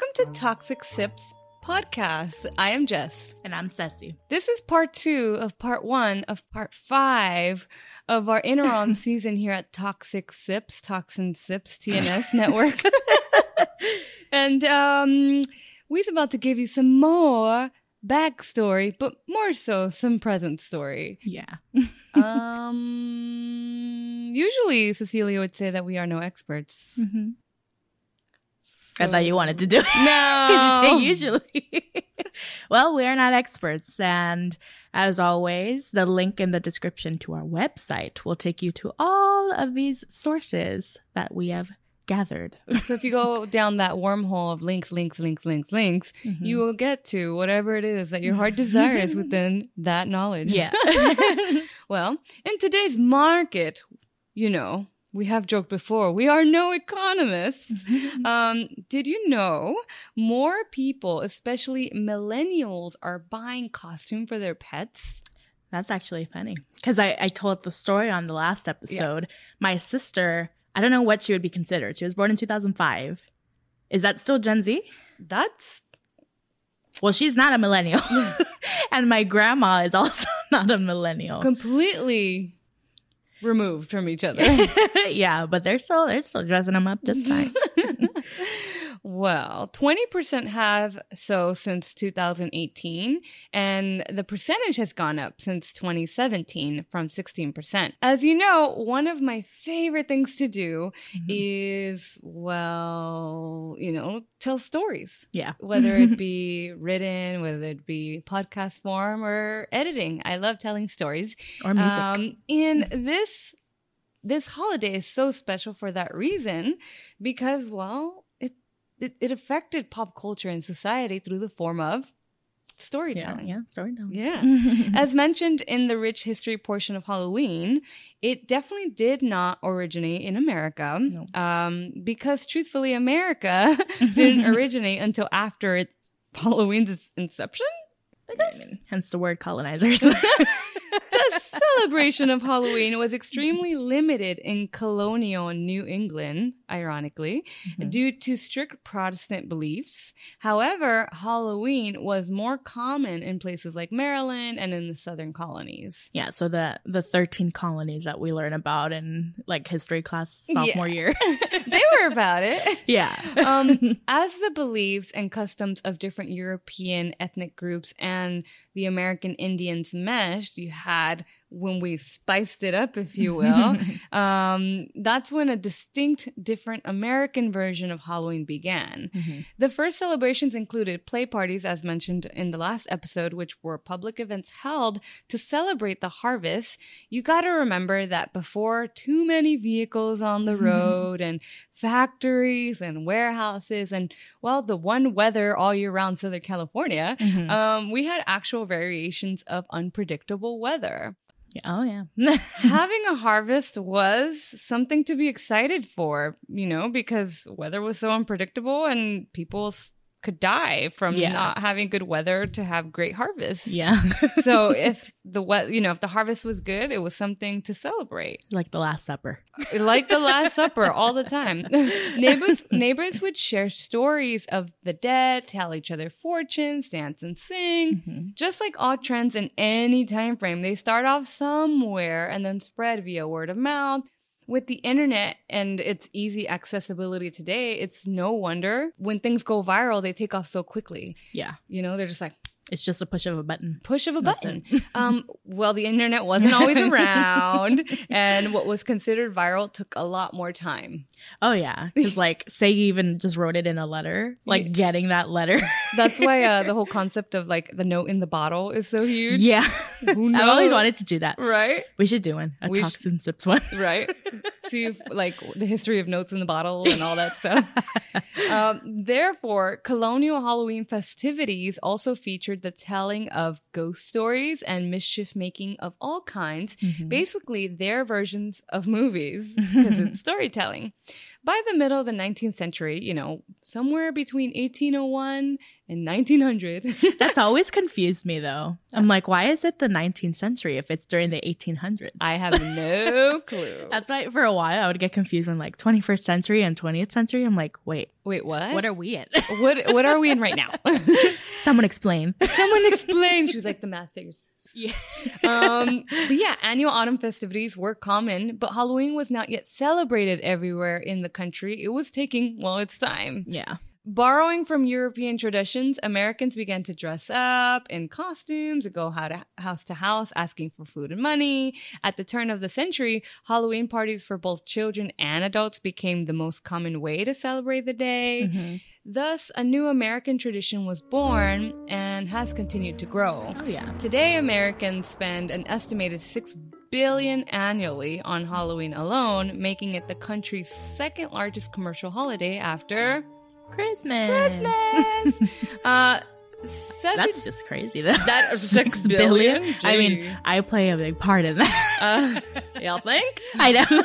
Welcome to Toxic Sips podcast. I am Jess. And I'm Ceci. This is part two of part one of part five of our interim season here at Toxic Sips, Toxin Sips TNS Network. and um, we're about to give you some more backstory, but more so some present story. Yeah. um, usually Cecilia would say that we are no experts. Mm-hmm. I thought you wanted to do it. No. Usually. well, we're not experts. And as always, the link in the description to our website will take you to all of these sources that we have gathered. So if you go down that wormhole of links, links, links, links, links, Mhm. you will get to whatever it is that your heart desires within that knowledge. Yeah. well, in today's market, you know, we have joked before, we are no economists. Um, did you know more people, especially millennials, are buying costume for their pets? That's actually funny because I, I told the story on the last episode. My sister, I don't know what she would be considered. She was born in 2005. Is that still Gen Z? That's Well, she's not a millennial. and my grandma is also not a millennial. completely removed from each other. yeah, but they're still they're still dressing them up just fine. well, 20% have so since 2018, and the percentage has gone up since 2017 from 16%. As you know, one of my favorite things to do is, well, you know, tell stories. yeah. Whether it be written, whether it be podcast form or editing. I love telling stories. Or music. Um, and this this holiday is so special for that reason because, well, it, it affected pop culture and society through the form of storytelling. yeah, storytelling. Yeah. As mentioned in the rich history portion of Halloween, it definitely did not originate in America. No. Um, because truthfully, America didn't originate until after it, Halloween's inception. I mean, Hence the word colonizers. the celebration of Halloween was extremely limited in colonial New England, ironically, Mhm. due to strict Protestant beliefs. However, Halloween was more common in places like Maryland and in the southern colonies. yeah, so the the 13 colonies that we learn about in like history class sophomore year. they were about it. yeah. Um, as the beliefs and customs of different European ethnic groups and the American Indians meshed, you had had when we spiced it up, if you will, um, that's when a distinct, different American version of Halloween began. Mhm. The first celebrations included play parties, as mentioned in the last episode, which were public events held to celebrate the harvest. You got to remember that before too many vehicles on the road and factories and warehouses and, well, the one weather all year round Southern California, Mhm. um, we had actual variations of unpredictable weather. Oh yeah. Having a harvest was something to be excited for, you know, because weather was so unpredictable and people s- could die from Yeah. not having good weather to have great harvests. yeah. so if the we- you know, if the harvest was good, it was something to celebrate. like the last supper. Like the last supper all the time. neighbors neighbors would share stories of the dead, tell each other fortunes, dance and sing. Mhm. Just like all trends in any time frame, they start off somewhere and then spread via word of mouth. With the internet and its easy accessibility today, it's no wonder when things go viral, they take off so quickly. Yeah. You know, they're just like It's just a push of a button. push of a That's button. um, well, the internet wasn't always around, and what was considered viral took a lot more time. Oh yeah, because like say you even just wrote it in a letter, like Yeah. getting that letter. That's why uh, the whole concept of like the note in the bottle is so huge. yeah, Who I've always wanted to do that. Right? We should do one. A We sh- toxin sips one. right? See if, like the history of notes in the bottle and all that stuff. Um, therefore, colonial Halloween festivities also featured the telling of ghost stories and mischief making of all kinds, Mhm. basically their versions of movies because it's storytelling. By the middle of the 19th century, you know, somewhere between 1801 and 1900. That's always confused me though. I'm like, why is it the 19th century if it's during the 1800s? I have no clue. That's why for a while I would get confused when like 21st century and 20th century. I'm like, wait, Wait, what? what are we in? what what are we in right now? Someone explain. Someone explain. She's like the math figures. Yeah. Um, but yeah, annual autumn festivities were common, but Halloween was not yet celebrated everywhere in the country. It was taking well its time. Yeah. Borrowing from European traditions, Americans began to dress up in costumes and go house to house asking for food and money. At the turn of the century, Halloween parties for both children and adults became the most common way to celebrate the day. Mm-hmm. Thus, a new American tradition was born and has continued to grow. Oh yeah. Today, Americans spend an estimated 6 billion annually on Halloween alone, making it the country's second largest commercial holiday after Christmas. Christmas. uh, That's just crazy. Though. That- six six billion. billion? I mean, I play a big part in that. uh, y'all think? I know.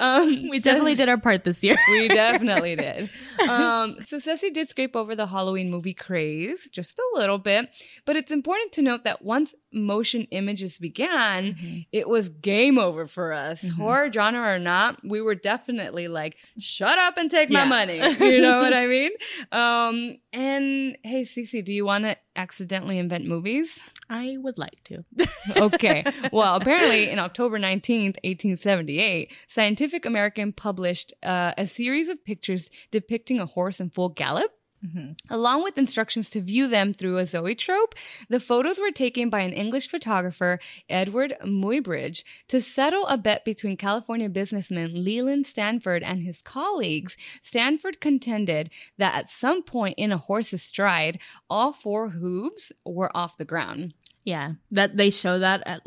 Um, we definitely did our part this year. we definitely did. Um, so Ceci did scrape over the Halloween movie craze just a little bit, but it's important to note that once motion images began, Mm-hmm. it was game over for us. Mhm. Horror genre or not, we were definitely like, shut up and take my money. You know what I mean? Um, and hey, Ceci, do you want to accidentally invent movies? I would like to. okay. Well, apparently in October 19th, 1878, Scientific American published uh, a series of pictures depicting a horse in full gallop. Mhm. Along with instructions to view them through a zoetrope, the photos were taken by an English photographer, Eadweard Muybridge, to settle a bet between California businessman Leland Stanford and his colleagues. Stanford contended that at some point in a horse's stride, all four hooves were off the ground. Yeah, that they show that at.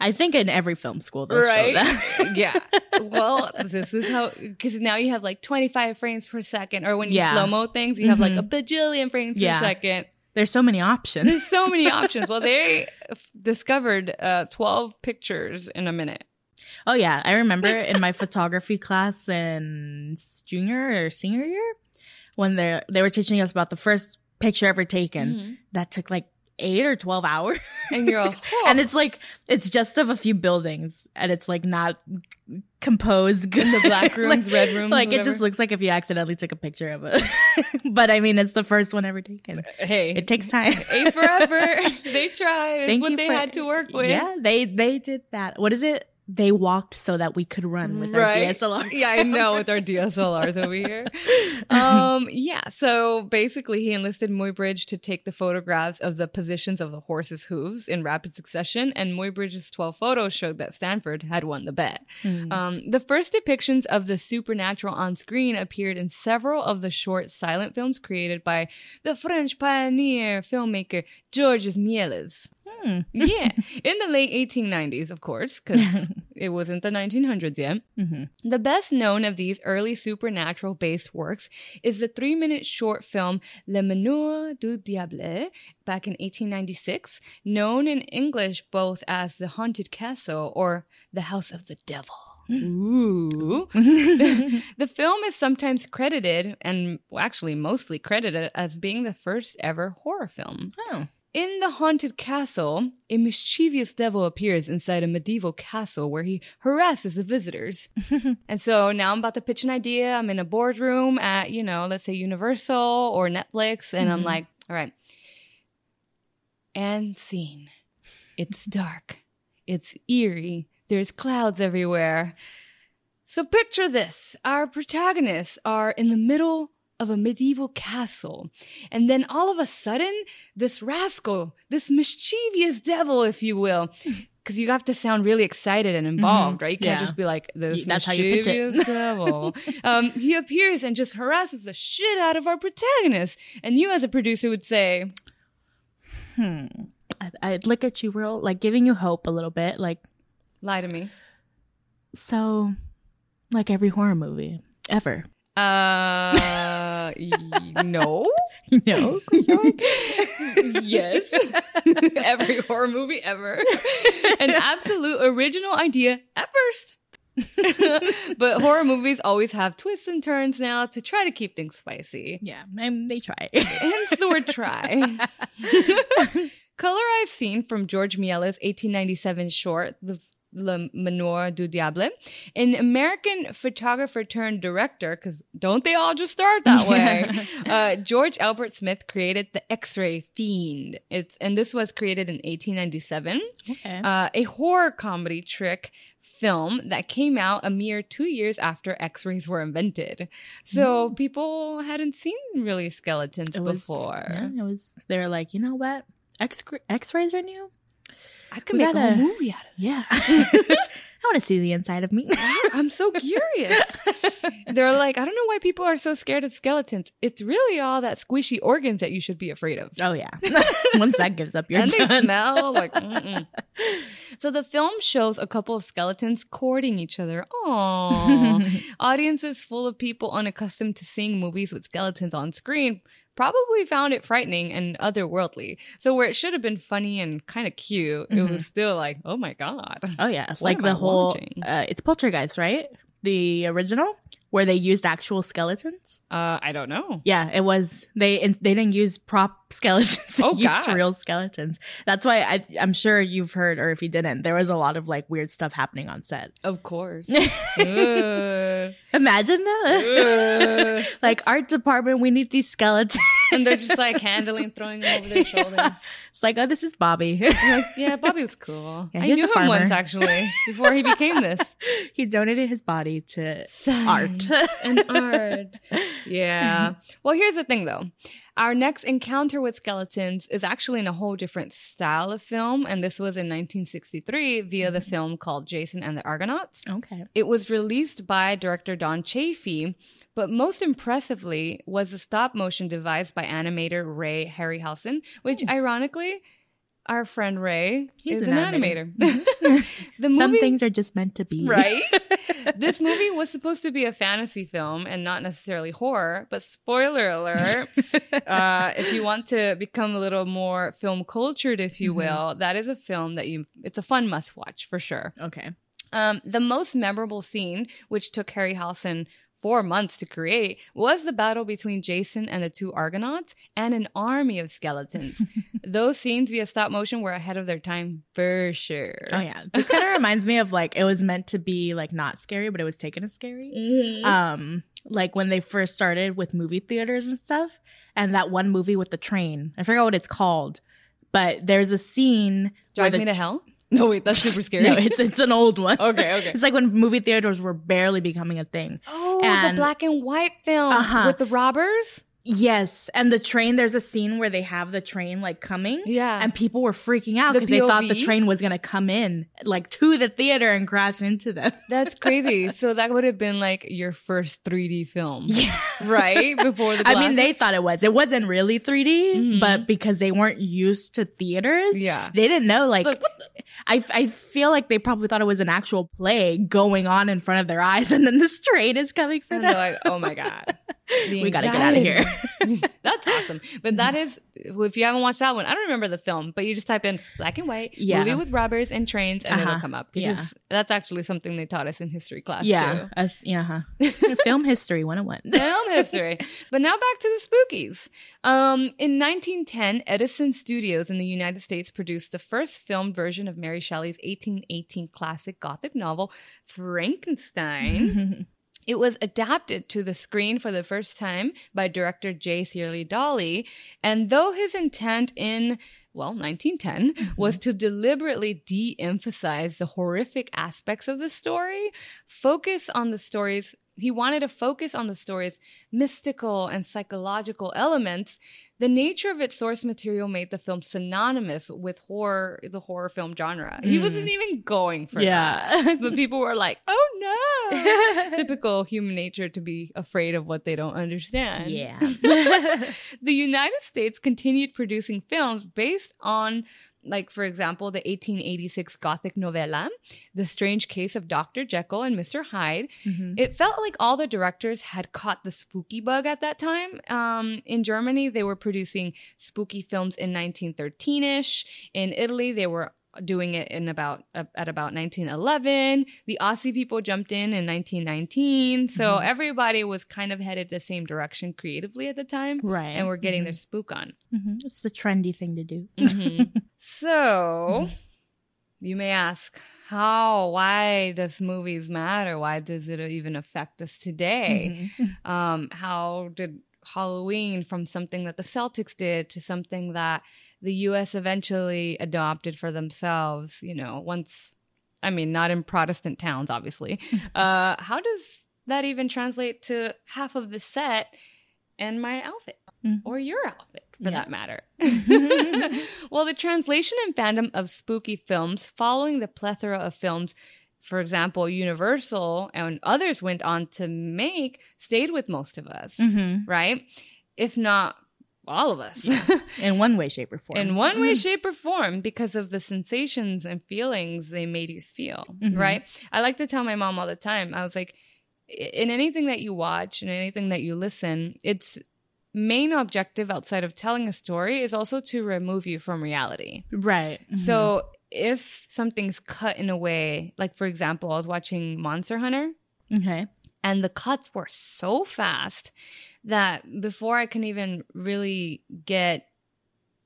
I think in every film school they'll Right. show that. yeah. Well, this is how because now you have like 25 frames per second, or when you Yeah. slow mo things, you have like a Mhm. bajillion frames Yeah. per second. There's so many options. There's so many options. Well, they f- discovered uh, 12 pictures in a minute. Oh yeah, I remember in my photography class in junior or senior year when they they were teaching us about the first picture ever taken. Mhm. That took like eight or twelve hours, And you're all, and it's like it's just of a few buildings, and it's like not composed. in the black rooms, Like- red rooms. Like it just looks like if you accidentally took a picture of it. but I mean, it's the first one ever taken. hey, It takes time. A forever. they tried. It's Thank what you they for- had to work with. Yeah, they they did that. What is it? They walked so that we could run with Right. our DSLR. Yeah, I know with our DSLRs over here. Um, yeah, so basically he enlisted Muybridge to take the photographs of the positions of the horse's hooves in rapid succession, and Muybridge's 12 photos showed that Stanford had won the bet. Hmm. Um, the first depictions of the supernatural on screen appeared in several of the short silent films created by the French pioneer filmmaker Georges Méliès. Hmm. Yeah, in the late 1890s, of course, because it wasn't the 1900s yet. Mhm. The best known of these early supernatural based works is the three minute short film Le Manoir du Diable back in 1896, known in English both as The Haunted Castle or The House of the Devil. Ooh. the film is sometimes credited, and actually mostly credited, as being the first ever horror film. oh. In the haunted castle, a mischievous devil appears inside a medieval castle where he harasses the visitors. and so now I'm about to pitch an idea. I'm in a boardroom at, you know, let's say Universal or Netflix, and I'm Mhm. like, all right. And scene. It's dark. It's eerie. There's clouds everywhere. So picture this. Our protagonists are in the middle of a medieval castle. And then all of a sudden, this rascal, this mischievous devil, if you will, because you have to sound really excited and involved, Mhm. right? You can't Yeah. just be like, this That's how you pitch it. mischievous devil. um, he appears and just harasses the shit out of our protagonist. And you, as a producer, would say, Hmm. I, I'd look at you real, like giving you hope a little bit, like lie to me. so, like every horror movie ever. Uh, no. No, yes. Every horror movie ever. An absolute original idea at first. but horror movies always have twists and turns now to try to keep things spicy. Yeah, and they try. Hence the word try. Colorized scene from Georges Méliès's 1897 short, The Le Manoir du Diable. An American photographer turned director, because don't they all just start that way? uh, George Albert Smith created the X-ray Fiend. It's and this was created in 1897. Okay. Uh, a horror comedy trick film that came out a mere two years after X-rays were invented. So people hadn't seen really skeletons It was- before. yeah, it was. They were like, you know what? X-rays are new. I could We make a gotta- whole movie out of it. Yeah. I want to see the inside of me. I'm so curious. They're like, I don't know why people are so scared of skeletons. It's really all that squishy organs that you should be afraid of. oh yeah. Once that gives up, you're and they smell like. mm-mm. So the film shows a couple of skeletons courting each other. Aww. Audiences full of people unaccustomed to seeing movies with skeletons on screen probably found it frightening and otherworldly. So where it should have been funny and kind of cute, it Mhm. was still like, oh my god. oh yeah, What like the I whole. Uh, it's Poltergeist, right? The original where they used actual skeletons. Uh, I don't know. Yeah, it was. They they didn't use prop skeletons. They Oh, used God. real skeletons. That's why I I'm sure you've heard, or if you didn't, there was a lot of like weird stuff happening on set. Of course. Imagine that. like art department, we need these skeletons. and they're just like handling, throwing them over their shoulders. It's like, oh, this is Bobby. Like, yeah, Bobby was cool. Yeah, I knew him once actually before he became this. he donated his body to Science art. and art. Yeah. Well, here's the thing though. Our next encounter with skeletons is actually in a whole different style of film, and this was in 1963 via the mm-hmm. film called Jason and the Argonauts. Okay. It was released by director Don Chaffee, but most impressively was a stop motion device by animator Ray Harryhausen, which ironically, our friend Ray He's is an an, animator. animator. the movie, Some things are just meant to be. right? this movie was supposed to be a fantasy film and not necessarily horror, but spoiler alert. uh, if you want to become a little more film cultured, if you Mhm. will, that is a film that you, it's a fun must watch for sure. okay. Um, the most memorable scene, which took Harryhausen four months to create, was the battle between Jason and the two Argonauts and an army of skeletons. Those scenes via stop motion were ahead of their time for sure. Oh yeah. This kind of reminds me of like it was meant to be like not scary, but it was taken as scary. Mhm. Um, like when they first started with movie theaters and stuff, and that one movie with the train. I forgot what it's called, but there's a scene Drive the me to hell? No, wait, that's super scary. No, it's it's an old one. Okay, okay. It's like when movie theaters were barely becoming a thing. oh, and- the black and white film Uh-huh. with the robbers? Yes, and the train. There's a scene where they have the train like coming, Yeah. and people were freaking out The because they thought the train was gonna come in like to the theater and crash into them. that's crazy. so that would have been like your first 3D film. Yeah. Right? Before the I mean, they thought it was. It wasn't really 3D, Mhm. but because they weren't used to theaters, Yeah. they didn't know. Like, like, the- I, I feel like they probably thought it was an actual play going on in front of their eyes, and then this train is coming for And them. they're like, oh my God. We gotta get out of here. That's awesome. But that is, if you haven't watched that one, I don't remember the film, but you just type in black and white, Yeah. movie with robbers and trains, and it'll Uh-huh. come up. Because Yeah. that's actually something they taught us in history class, yeah, too. us, yeah, huh. film history 101. film history. But now back to the spookies. Um, in 1910, Edison Studios in the United States produced the first filmed version of Mary Shelley's 1818 classic Gothic novel, Frankenstein. It was adapted to the screen for the first time by director J. Searle Dawley, and though his intent in well, 1910 mm-hmm. was to deliberately de-emphasize the horrific aspects of the story, focus on the story's he wanted to focus on the story's mystical and psychological elements. The nature of its source material made the film synonymous with horror, the horror film genre. He Mm. wasn't even going for Yeah. that. But people were like, oh no. Typical human nature to be afraid of what they don't understand. yeah. the United States continued producing films based on, like, for example, the 1886 Gothic novella, The Strange Case of Dr. Jekyll and Mr. Hyde. Mhm. It felt like all the directors had caught the spooky bug at that time. Um, in Germany, they were producing spooky films in 1913 ish. In Italy, they were doing it in about uh, at about 1911. The Aussie people jumped in in 1919. So Mhm. everybody was kind of headed the same direction creatively at the time, Right. and we're getting their spook on. Mhm. It's the trendy thing to do. Mhm. so you may ask, how? Why does movies matter? Why does it even affect us today? Mhm. um, how did Halloween from something that the Celtics did to something that the US eventually adopted for themselves, you know, once, I mean, not in Protestant towns, obviously. uh, how does that even translate to half of the set and my outfit Mhm. or your outfit for Yeah. that matter? well, the translation and fandom of spooky films following the plethora of films for example, Universal and others went on to make stayed with most of us, Mhm. right? If not all of us. In one way, shape, or form. In one way, shape, or form, because of the sensations and feelings they made you feel, Mhm. right? I like to tell my mom all the time, I was like, in anything that you watch and anything that you listen, its main objective outside of telling a story is also to remove you from reality. Right. Mhm. So if something's cut in a way, like for example, I was watching Monster Hunter okay. And the cuts were so fast that before I can even really get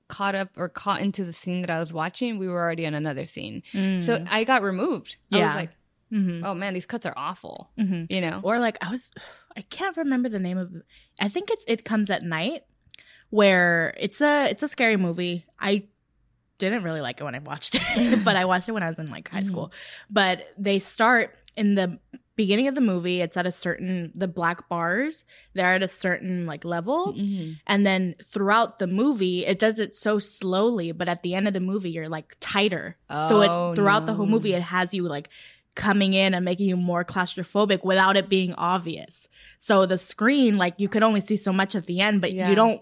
caught up or caught into the scene that I was watching, we were already on another scene. So Mm. I got removed. I was Yeah. like, Mhm. oh man, these cuts are awful. Mhm. You know? Or like I was, I can't remember the name of. I think it's it comes at night, where it's a it's a scary movie. I didn't really like it when I watched it, but I watched it when I was in like high Mhm. school. But they start in the beginning of the movie. It's at a certain the black bars. They're at a certain like level, Mhm. and then throughout the movie, it does it so slowly. But at the end of the movie, you're like tighter. so Oh, it throughout the whole movie, it has you like coming in and making you more claustrophobic without it being obvious. So the screen, like you could only see so much at the end, but Yeah. you don't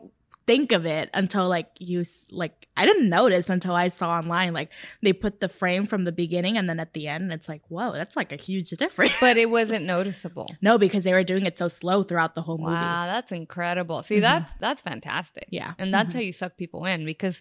think of it until like you like I didn't notice until I saw online like they put the frame from the beginning and then at the end it's like whoa that's like a huge difference. But it wasn't noticeable. no, because they were doing it so slow throughout the whole movie. Wow, that's incredible. See, Mhm. that's that's fantastic. Yeah, And that's Mhm. how you suck people in because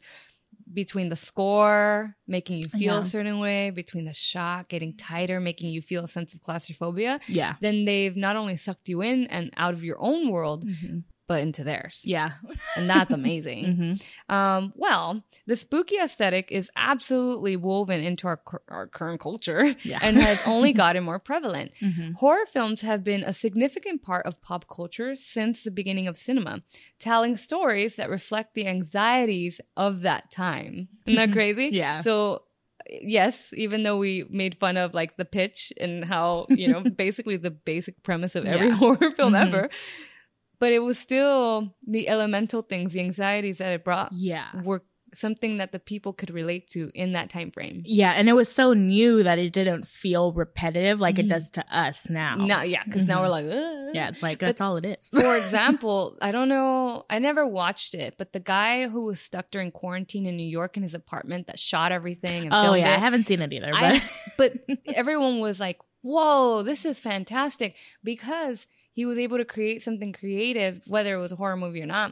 between the score making you feel Yeah. a certain way, between the shot getting tighter, making you feel a sense of claustrophobia, yeah. then they've not only sucked you in and out of your own world, Mhm. But into theirs. Yeah. And that's amazing. Mhm. Um, well, the spooky aesthetic is absolutely woven into our, our current culture Yeah. and has only gotten more prevalent. Mhm. Horror films have been a significant part of pop culture since the beginning of cinema, telling stories that reflect the anxieties of that time. Isn't that crazy? Yeah. So, yes, even though we made fun of like the pitch and how, you know, basically the basic premise of every Yeah. horror film Mhm. ever, but it was still the elemental things, the anxieties that it brought Yeah. were something that the people could relate to in that time frame. Yeah, and it was so new that it didn't feel repetitive like Mhm. it does to us now. Now, yeah, because now Mhm. we're like, Ugh. Yeah, it's like But- that's all it is. For example, I don't know, I never watched it, but the guy who was stuck during quarantine in New York in his apartment that shot everything and oh yeah, I haven't seen it either, but I- but everyone was like, "Whoa, this is fantastic!" Because he was able to create something creative, whether it was a horror movie or not,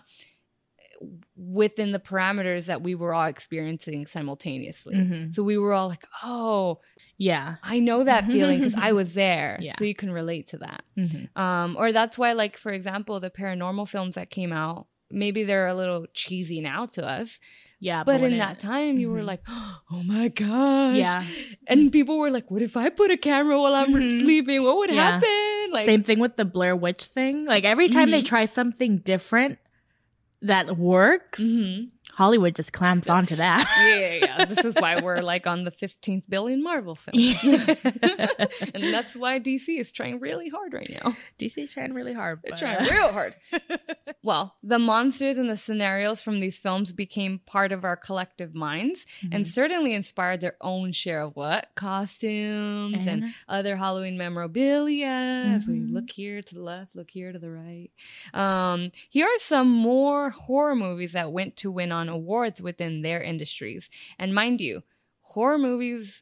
within the parameters that we were all experiencing simultaneously. Mhm. So we were all like, "Oh, yeah. I know that feeling because I was there." Yeah. So you can relate to that. Mhm. Um, or that's why, like, for example, the paranormal films that came out, maybe they're a little cheesy now to us, Yeah, but when in it- that time, you were Mhm. like, "Oh my gosh!" Yeah. and people were like, "What if I put a camera while I'm Mhm. sleeping? What would Yeah. happen?" Like, Same thing with the Blair Witch thing. Like every time they Mhm. try something different that works, Mhm. Hollywood just clamps onto that. yeah, yeah, yeah. This is why we're like on the 15th billion Marvel film, and that's why DC is trying really hard right now. DC is trying really hard. They're trying uh, real hard. Well, the monsters and the scenarios from these films became part of our collective minds and Mhm. certainly inspired their own share of what? Costumes and, And- other Halloween memorabilia. As we Mhm. look here to the left, look here to the right. Um, here are some more horror movies that went to win on awards within their industries. And mind you, horror movies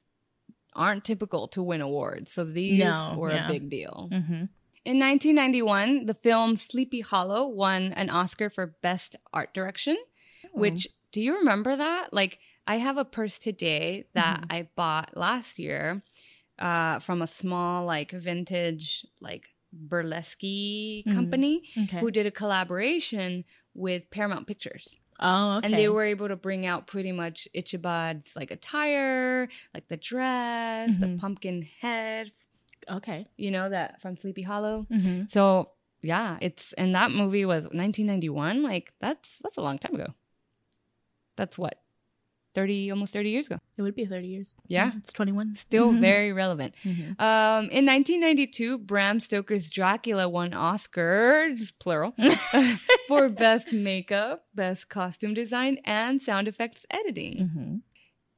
aren't typical to win awards. So these No, were yeah. a big deal. Mhm. In 1991, the film Sleepy Hollow won an Oscar for Best Art Direction, Oh. which do you remember that? Like I have a purse today that Mhm. I bought last year uh, from a small, like, vintage, like, burlesque Mhm. company Okay. who did a collaboration with Paramount Pictures. Oh, okay. And they were able to bring out pretty much Ichabod's like, attire, like the dress, the Mhm. pumpkin head, okay. you know, that from Sleepy Hollow. Mm-hmm. So, yeah, it's, and that movie was 1991. Like, that's, that's a long time ago. That's what? 30, almost 30 years ago. It would be 30 years. Yeah. It's 21. Still Mhm. very relevant. Mhm. Um, in 1992, Bram Stoker's Dracula won Oscars, plural, for best makeup, best costume design, and sound effects editing. Mhm.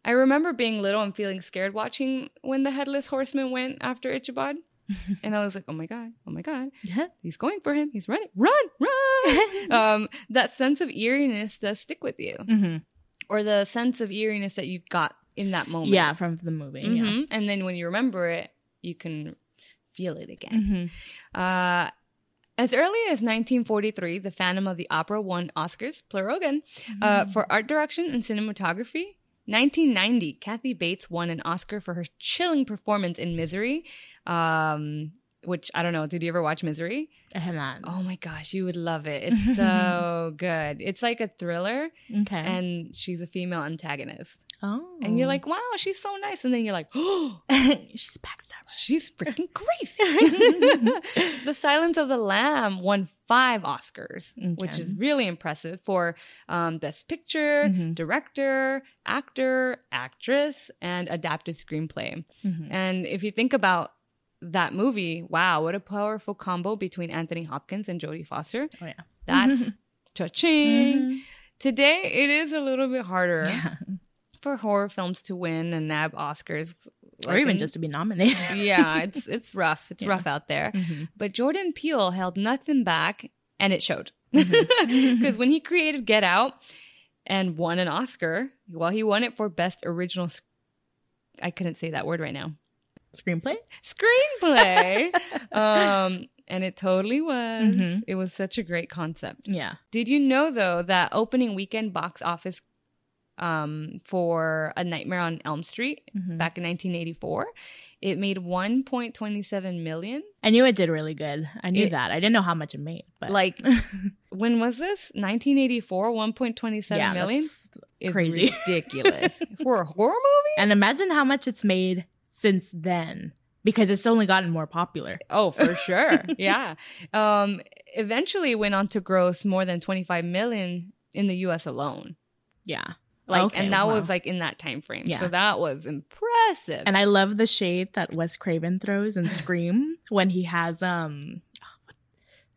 I remember being little and feeling scared watching when the headless horseman went after Ichabod. and I was like, oh my God, oh my God, Yeah. he's going for him. He's running, run, run. um, that sense of eeriness does stick with you, Mhm. Or the sense of eeriness that you got in that moment. Yeah, from the movie. Yeah. Mhm. And then when you remember it, you can feel it again. Mhm. Uh, as early as 1943, The Phantom of the Opera won Oscars, plural again, uh, Mm-hmm. for art direction and cinematography. 1990, Kathy Bates won an Oscar for her chilling performance in Misery, um, which I don't know. Did you ever watch Misery? I have not. Oh my gosh, you would love it. It's so good. It's like a thriller, okay. and she's a female antagonist. oh. And you're like, wow, she's so nice. And then you're like, oh, she's backstabber. She's freaking crazy. the Silence of the Lamb won five Oscars, which is really impressive for um, Best Picture, Mhm. Director, Actor, Actress, and Adapted Screenplay. Mhm. And if you think about that movie, wow, what a powerful combo between Anthony Hopkins and Jodie Foster. Oh, yeah. That's cha-ching. Mhm. Today, it is a little bit harder Yeah. for horror films to win and nab Oscars. Or Like even in- just to be nominated. yeah, it's it's rough. It's Yeah. rough out there. Mhm. But Jordan Peele held nothing back, and it showed. Mhm. Because when he created Get Out and won an Oscar, well, he won it for Best Original. I couldn't say that word right now. Screenplay? Screenplay. um, and it totally was. Mhm. It was such a great concept. Yeah. Did you know though that opening weekend box office um, for A Nightmare on Elm Street Mhm. back in 1984, it made 1.27 million. I knew it did really good. I knew It- that. I didn't know how much it made. But Like, when was this? 1984, 1.27 yeah, million that's- crazy. ridiculous for a horror movie. And imagine how much it's made since then because it's only gotten more popular. Oh, for sure. yeah. Um, eventually went on to gross more than 25 million in the US alone. Yeah. Like, Okay, and that wow. was like in that time frame. Yeah. So that was impressive. And I love the shade that Wes Craven throws in Scream when he has um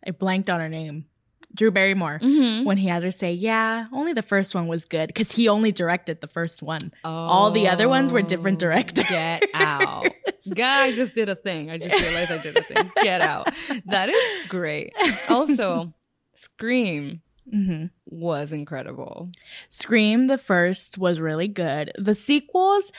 I blanked on her name. Drew Barrymore. Mhm. When he has her say, "Yeah, only the first one was good because he only directed the first one. All the other ones were different Oh, directors. Get out. God, I just did a thing. I just realized I did a thing. Get out. That is great. Also, Scream hmm was incredible. Scream the first was really good. The sequels,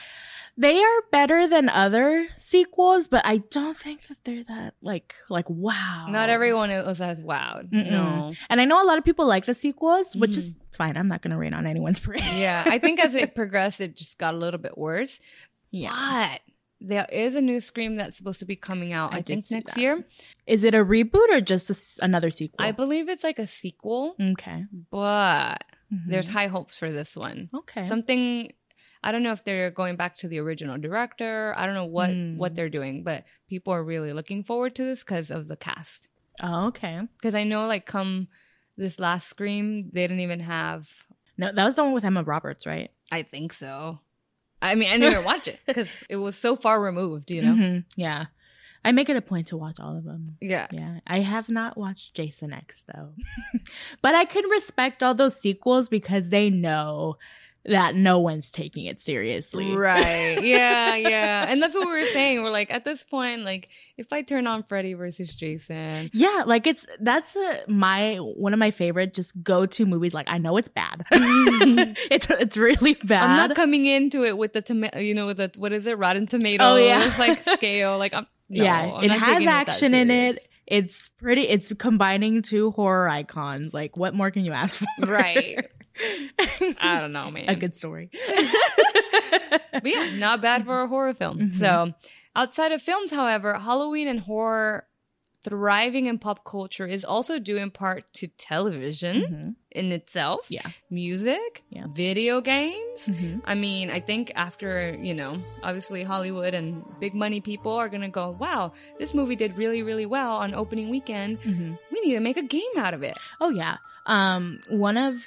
they are better than other sequels, but I don't think that they're that like like wow. Not everyone was as wowed. Mm-mm. No. And I know a lot of people like the sequels, which is fine. I'm not going to rain on anyone's parade. Mm-hmm. Yeah, I think as it progressed, it just got a little bit worse. yeah. But there is a new Scream that's supposed to be coming out, I I, think, next that. year. Is it a reboot or just a another sequel? I believe it's like a sequel, okay. but Mhm. there's high hopes for this one. okay. Something I don't know if they're going back to the original director. I don't know what Hmm. what they're doing, but people are really looking forward to this because of the cast. oh, okay. Because I know, like, come this last Scream, they didn't even have. No, that was the one with Emma Roberts, right? I think so. I mean, I even watch it because it was so far removed. You know? Mhm. Yeah. I make it a point to watch all of them. Yeah. Yeah, I have not watched Jason X though. but I can respect all those sequels because they know that no one's taking it seriously. Right. Yeah, yeah. And that's what we were saying. We're like, at this point, like, if I turn on Freddy versus Jason, Yeah, like it's that's the, my one of my favorite just go to movies. Like I know it's bad, it's it's really bad. I'm not coming into it with the tomato, you know, with the, what is it, Rotten Tomatoes, Oh, yeah. like scale. Like, I'm, no, yeah, I'm it has action in it. It's pretty. It's combining two horror icons. Like what more can you ask for? Right. I don't know, man. A good story. but yeah, not bad for a horror film. Mhm. So, outside of films, however, Halloween and horror thriving in pop culture is also due in part to television Mhm. in itself, Yeah. music, Yeah. video games. Mhm. I mean, I think after, you know, obviously Hollywood and big money people are going to go, wow, this movie did really, really well on opening weekend. Mhm. We need to make a game out of it. Oh yeah. Um, one of,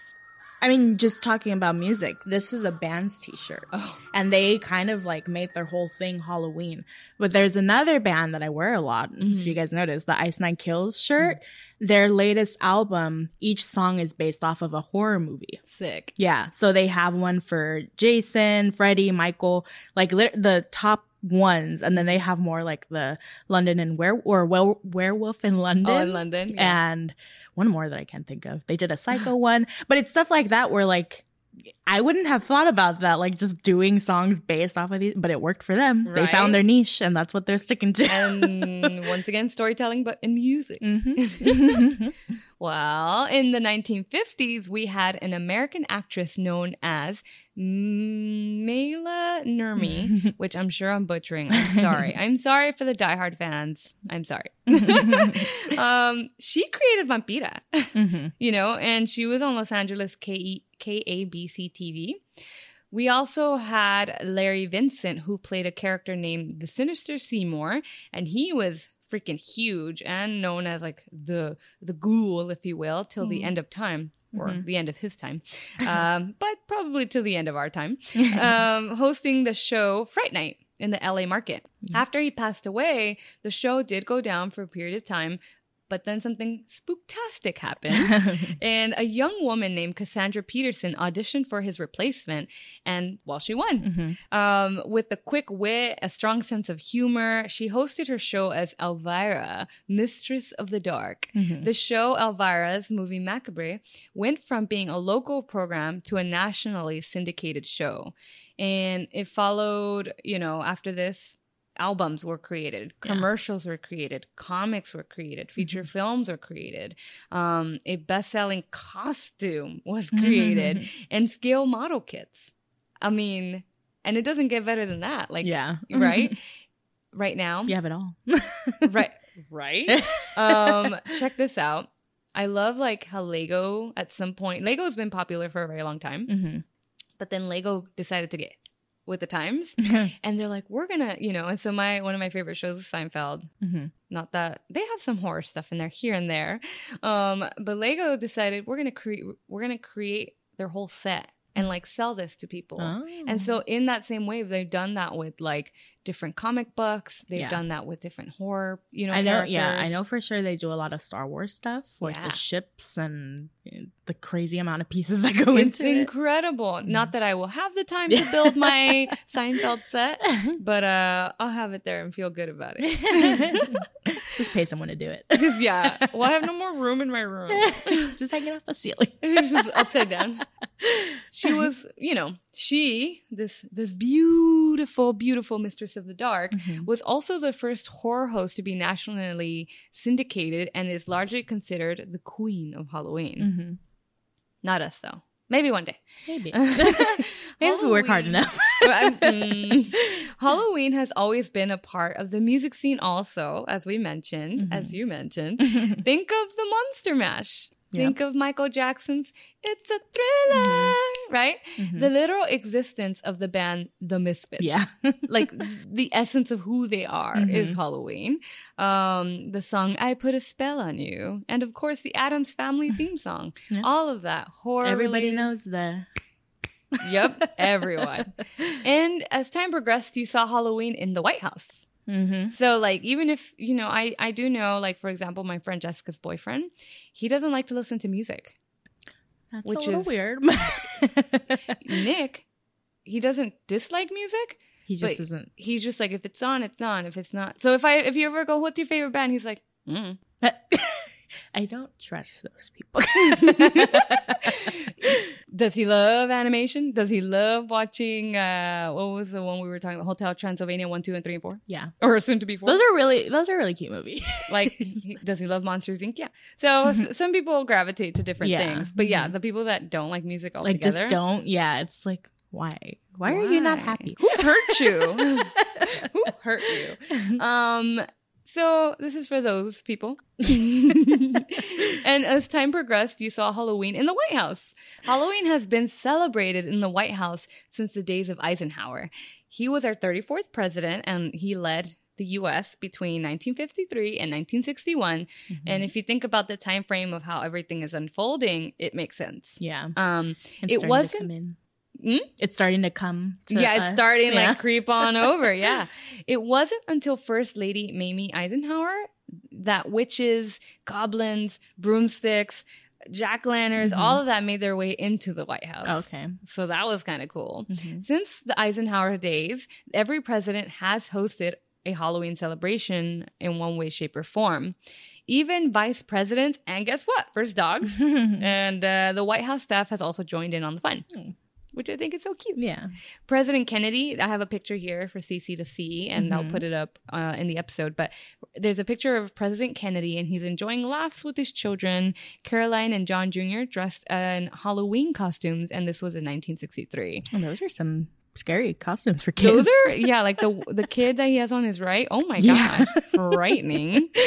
I mean, just talking about music. This is a band's T-shirt, Oh, and they kind of like made their whole thing Halloween. But there's another band that I wear a lot. If Mhm. you guys notice, the Ice Nine Kills shirt. Their latest album, each song is based off of a horror movie. sick. Yeah, so they have one for Jason, Freddy, Michael, like lit- the top ones, and then they have more like the London and where or well, Werewolf in London. Oh, in London. yeah. and one more that I can't think of. They did a psycho one, but it's stuff like that where like I wouldn't have thought about that, like just doing songs based off of these, but it worked for them. They found their niche, and that's what they're sticking to. and once again, storytelling, but in music. Mhm. Well, in the 1950s, we had an American actress known as Mela Nurmi, which I'm sure I'm butchering. I'm sorry. I'm sorry for the diehard fans. I'm sorry. um, she created Vampira, Mhm. you know, and she was on Los Angeles K- KABC TV. We also had Larry Vincent, who played a character named the Sinister Seymour, and he was freaking huge and known as like the the ghoul, if you will, till the Mhm. end of time or Mhm. the end of his time, um, but probably till the end of our time. Um, hosting the show Fright Night in the LA market. Yeah. After he passed away, the show did go down for a period of time, but then something spooktastic happened. And a young woman named Cassandra Peterson auditioned for his replacement, and well, she won. Mhm. Um, with a quick wit, a strong sense of humor, she hosted her show as Elvira, Mistress of the Dark. Mhm. The show Elvira's movie Macabre went from being a local program to a nationally syndicated show. And it followed, you know, after this, albums were created, Yeah. commercials were created, comics were created, feature films were created, um, a best selling costume was created, and scale model kits. I mean, and it doesn't get better than that. Like, yeah. right? right now. You have it all. Right. Right um check this out i love like how lego at some point lego's been popular for a very long time Mhm. but then lego decided to get with the times. And they're like we're gonna you know and so my one of my favorite shows is seinfeld. Mhm. not that they have some horror stuff in there here and there. Um but lego decided we're gonna create we're gonna create their whole set and like sell this to people. Oh. and so in that same wave they've done that with like different comic books they've Yeah. done that with different horror you know I know, yeah, I know for sure they do a lot of Star Wars stuff with Yeah. the ships and the crazy amount of pieces that go into it. it's incredible. Not that I will have the time to build my Seinfeld set, but uh, I'll have it there and feel good about it. Just pay someone to do it. Just yeah, well, I have no more room in my room. Just hanging off the ceiling. It's just upside down. She was, you know, she this this beautiful, beautiful mistress of the dark Mhm. was also the first horror host to be nationally syndicated and is largely considered the queen of Halloween. Mhm. Not us though. Maybe one day. Maybe. Maybe if we work hard enough. Mm. Halloween has always been a part of the music scene, also, as we mentioned, Mhm. as you mentioned. Think of the Monster Mash. Yep. Think of Michael Jackson's It's a Thriller, right? Mhm. The literal existence of the band The Misfits. yeah. Like the essence of who they are is Mhm. Halloween. Um, the song I Put a Spell on You. And of course, the Addams Family theme song. Yeah. All of that. Horror. Everybody knows the. Yep, everyone. And as time progressed, you saw Halloween in the White House. hmm So like even if, you know, I I do know like for example my friend Jessica's boyfriend, he doesn't like to listen to music. That's Which a little is- weird. Nick, he doesn't dislike music. he just isn't. He's just like if it's on, it's on. If it's not. So if I if you ever go what's your favorite band, he's like, mm. I don't trust those people. Does he love animation? Does he love watching? Uh, what was the one we were talking about? Hotel Transylvania one, two, and three and four, yeah, or soon to be four. those are really those are really cute movies. like, he- does he love Monsters Inc? Yeah. So s- some people gravitate to different Yeah. things, but yeah, Mhm. the people that don't like music like altogether, just don't. Yeah, it's like why? Why, are you not happy? Who hurt you? Who hurt you? Um, so this is for those people. and as time progressed, you saw Halloween in the White House. Halloween has been celebrated in the White House since the days of Eisenhower. He was our 34th president and he led the US between 1953 and 1961. And if you think about the time frame of how everything is unfolding, it makes sense. yeah, Um, It's It wasn't- Hmm? It's starting to come. To yeah, it's us. starting Yeah. like creep on over. Yeah. It wasn't until First Lady Mamie Eisenhower that witches, goblins, broomsticks, jack lanterns, Mhm. all of that made their way into the White House. okay. So that was kind of cool. Mhm. Since the Eisenhower days, every president has hosted a Halloween celebration in one way, shape, or form. Even vice presidents, and guess what? First dogs. and uh, the White House staff has also joined in on the fun, Hmm. Which I think is so cute. yeah. President Kennedy, I have a picture here for Ceci to see, and I'll Mhm. put it up uh, in the episode. But there's a picture of President Kennedy, and he's enjoying laughs with his children, Caroline and John Jr., dressed in Halloween costumes, and this was in 1963. And those are some scary costumes for kids. Those are, yeah, like the the kid that he has on his right. Oh my Yeah. gosh, frightening.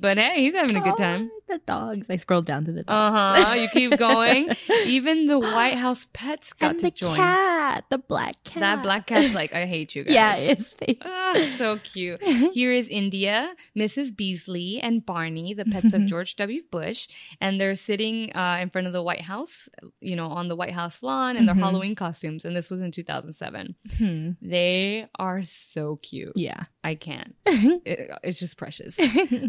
But hey, he's having a good time. The dogs. I scrolled down to the dogs. Uh huh. You keep going. Even the White House pets got and to join. cat, the black cat. That black cat's like, I hate you guys. Yeah, his face. Ah, so cute. Here is India, Mrs. Beasley, and Barney, the pets of George W. Bush, and they're sitting uh, in front of the White House, you know, on the White House lawn in their Mhm. Halloween costumes. And this was in 2007. Hmm. They are so cute. Yeah. I can't. It- it's just precious.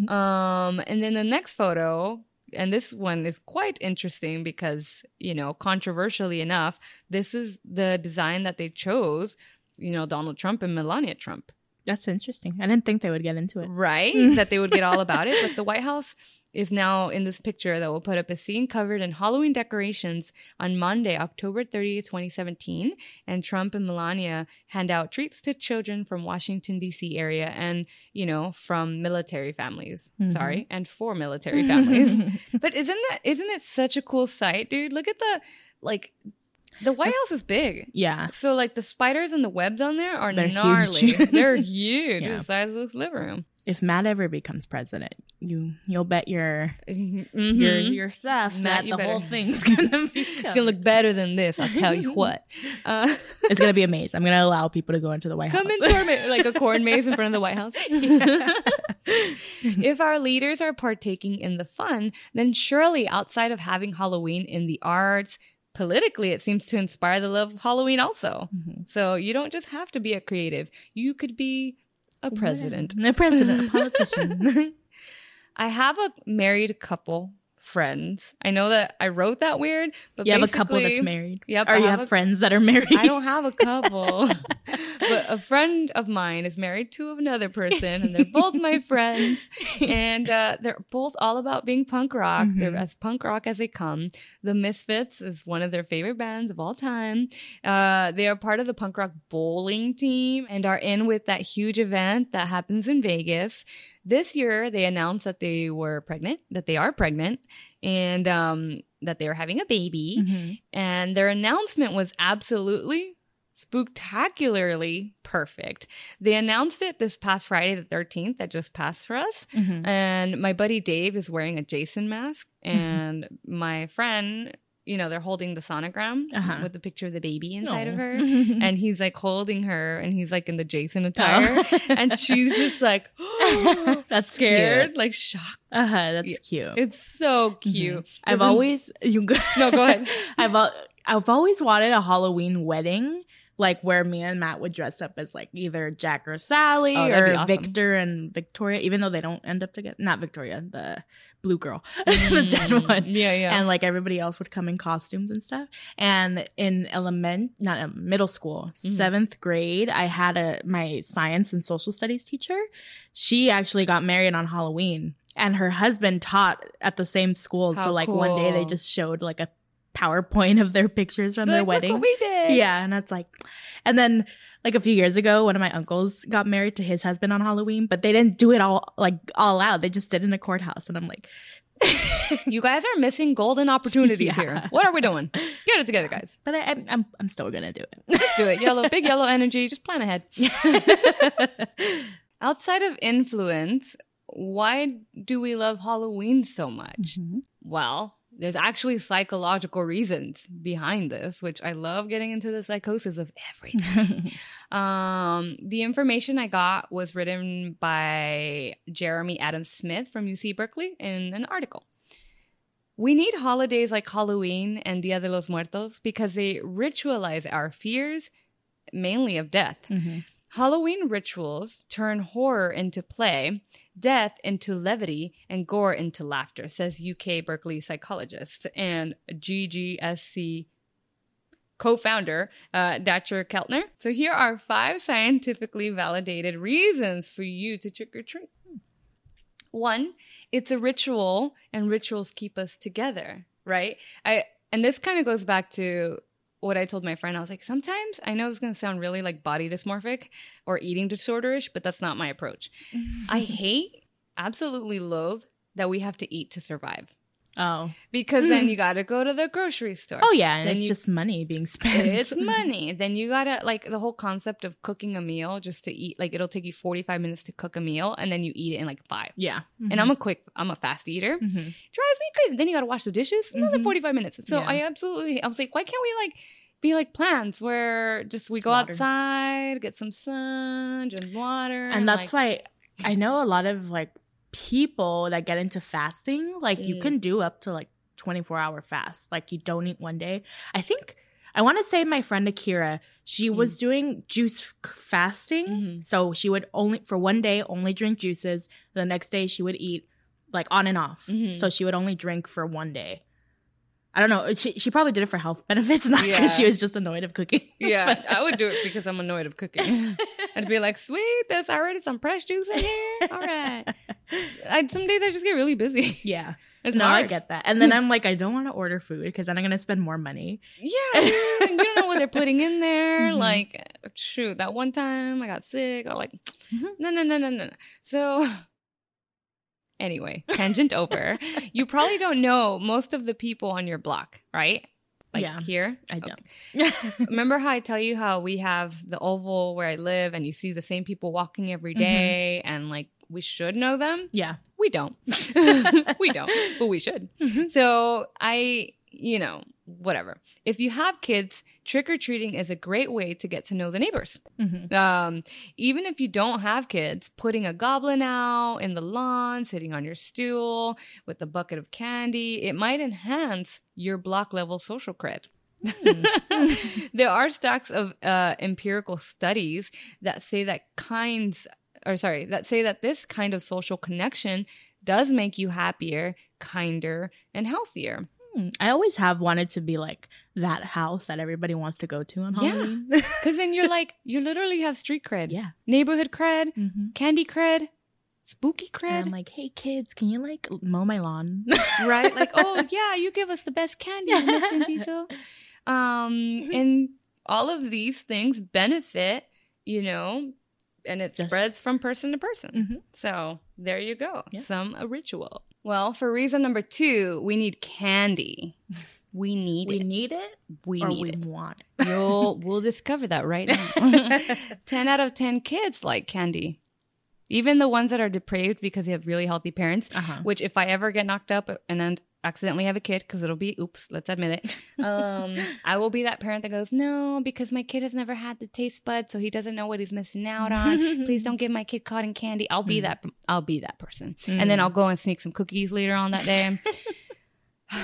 Um, and then the next photo, and this one is quite interesting because, you know, controversially enough, this is the design that they chose, you know, Donald Trump and Melania Trump, That's interesting. I didn't think they would get into it. right? Mm. that they would get all about it. But the White House is now in this picture that we'll put up is seen covered in Halloween decorations on Monday, October 30, 2017. And Trump and Melania hand out treats to children from Washington, D.C. area and, you know, from military families. Mhm. Sorry, and for military families. but isn't that isn't it such a cool sight, dude? Look at the like the White House is big. yeah. So like the spiders and the webs on there are They're gnarly. huge. They're huge. Yeah. The size of this living room. If Matt ever becomes president, you you'll bet your your Mhm. your stuff Matt, that the whole thing's gonna be. It's gonna look better than this. I'll tell you what. Uh, It's gonna be amazing. I'm gonna allow people to go into the White come House. into our ma- like a corn maze in front of the White House. if our leaders are partaking in the fun, then surely outside of having Halloween in the arts, politically, it seems to inspire the love of Halloween also. Mhm. So you don't just have to be a creative; you could be a president. a president, a politician. I have a married couple friends. I know that I wrote that weird, but you have a couple that's married. Yep, Or I you have have a- friends that are married. I don't have a couple, but a friend of mine is married to another person, and they're both my friends, and uh, they're both all about being punk rock. They're Mhm. as punk rock as they come. The Misfits is one of their favorite bands of all time. Uh, they are part of the punk rock bowling team and are in with that huge event that happens in Vegas. This year, they announced that they were pregnant, that they are pregnant, and um, that they are having a baby Mhm. and their announcement was absolutely spooktacularly perfect. They announced it this past Friday the 13th that just passed for us. Mhm. And my buddy Dave is wearing a Jason mask Mm-hmm. and my friend, you know, they're holding the sonogram Uh-huh. with the picture of the baby inside of her and he's like holding her and he's like in the Jason attire and she's just like That's scared, cute. like shocked. uh-huh, that's Yeah. cute. It's so cute. I've always you go, No, go ahead. I've al- I've always wanted a Halloween wedding, like where me and Matt would dress up as like either Jack or Sally Oh, or awesome. Victor and Victoria, even though they don't end up together. Not Victoria, the blue girl, the dead Mm, one. Yeah, yeah. And like everybody else would come in costumes and stuff. And in element, not middle school, Mhm. seventh grade, I had a my science and social studies teacher. She actually got married on Halloween, and her husband taught at the same school. How so like one day they just showed like a PowerPoint of their pictures from their Like, "Look wedding. we did. Yeah, and that's like, and then like a few years ago, one of my uncles got married to his husband on Halloween, but they didn't do it all like all out. They just did it in a courthouse, and I'm like, You guys are missing golden opportunities Yeah. here. What are we doing? Get it together, guys. but I, I'm, I'm I'm still gonna do it. Let's do it. Yellow, big yellow energy. Just plan ahead. Outside of influence, why do we love Halloween so much? Mm-hmm. Well, there's actually psychological reasons behind this, which I love getting into the psychosis of everything. um, the information I got was written by Jeremy Adam Smith from UC Berkeley in an article. We need holidays like Halloween and Dia de los Muertos because they ritualize our fears, mainly of death. Mhm. Halloween rituals turn horror into play, death into levity, and gore into laughter, says UC Berkeley psychologist and GGSC co founder, uh, Keltner. So here are five scientifically validated reasons for you to trick or treat. One, it's a ritual, and rituals keep us together, right? I and this kind of goes back to what I told my friend. I was like, sometimes I know this is going to sound really like body dysmorphic or eating disorderish, but that's not my approach. I hate, absolutely loathe that we have to eat to survive oh because then you got to go to the grocery store. oh yeah, and Then it's you- just money being spent. It's money. Then you gotta like the whole concept of cooking a meal just to eat. Like it'll take you forty five minutes to cook a meal, and then you eat it in like five. Yeah, And I'm a quick, I'm a fast eater. Mhm. drives me crazy. Then you got to wash the dishes. Another Mhm. 45 minutes. So Yeah. I absolutely, I was like, why can't we like be like plants where just we Just go water. outside, get some sun, drink water. and that's like, why I know a lot of like people that get into fasting, like you Mm. can do up to like 24 hour fast. Like you don't eat one day. I think I want to say my friend Akira, she Mm. was doing juice fasting. Mhm. So she would only for one day only drink juices. The next day she would eat like on and off. Mhm. So she would only drink for one day. I don't know. She she probably did it for health benefits, not because she was just annoyed of cooking. yeah, I would do it because I'm annoyed of cooking. I'd be like, sweet, there's already some fresh juice in here. All right. I, some days I just get really busy. yeah. It's no, I get that. And then I'm like, I don't want to order food because then I'm gonna spend more money. Yeah, you don't know what they're putting in there. Mhm. Like, shoot, that one time I got sick. I like, Mhm. no, no, no, no, no. So, anyway, tangent over. You probably don't know most of the people on your block, right? Like Yeah. here. I Okay. don't. Remember how I tell you how we have the oval where I live, and you see the same people walking every Mhm. and like we should know them. yeah. We don't. we don't, but we should. Mhm. So I, you know, whatever. If you have kids, trick or treating is a great way to get to know the neighbors. Mhm. Um, even if you don't have kids, putting a goblin out in the lawn, sitting on your stool with a bucket of candy, it might enhance your block level social cred. there are stacks of uh, empirical studies that say that kinds, or sorry, that say that this kind of social connection does make you happier, kinder, and healthier. Hmm. I always have wanted to be like that house that everybody wants to go to on Yeah. Halloween. Because then you're like, you literally have street cred, yeah. neighborhood cred, hmm candy cred, spooky And cred. I'm like, hey kids, can you like mow my lawn? right? Like, oh yeah, you give us the best candy, Miss Enciso. Um, and all of these things benefit, you know, and it Yes. spreads from person to person. Mhm. So there you go, Yeah. some a ritual. Well, for reason number two, we need candy. We need we it. need it We or need we it. want You'll we'll discover that right now. 10 out of 10 kids like candy. Even the ones that are depraved because they have really healthy parents, uh-huh. which if I ever get knocked up and then accidentally have a kid, because it'll be, oops, let's admit it, um, I will be that parent that goes, no, because my kid has never had the taste bud, so he doesn't know what he's missing out on. Please don't get my kid cotton candy. I'll be Mm. that. I'll be that person, and then Mm. I'll go and sneak some cookies later on that day.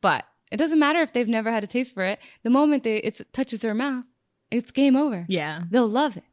but it doesn't matter if they've never had a taste for it. The moment they it touches their mouth, it's game over. Yeah. They'll love it.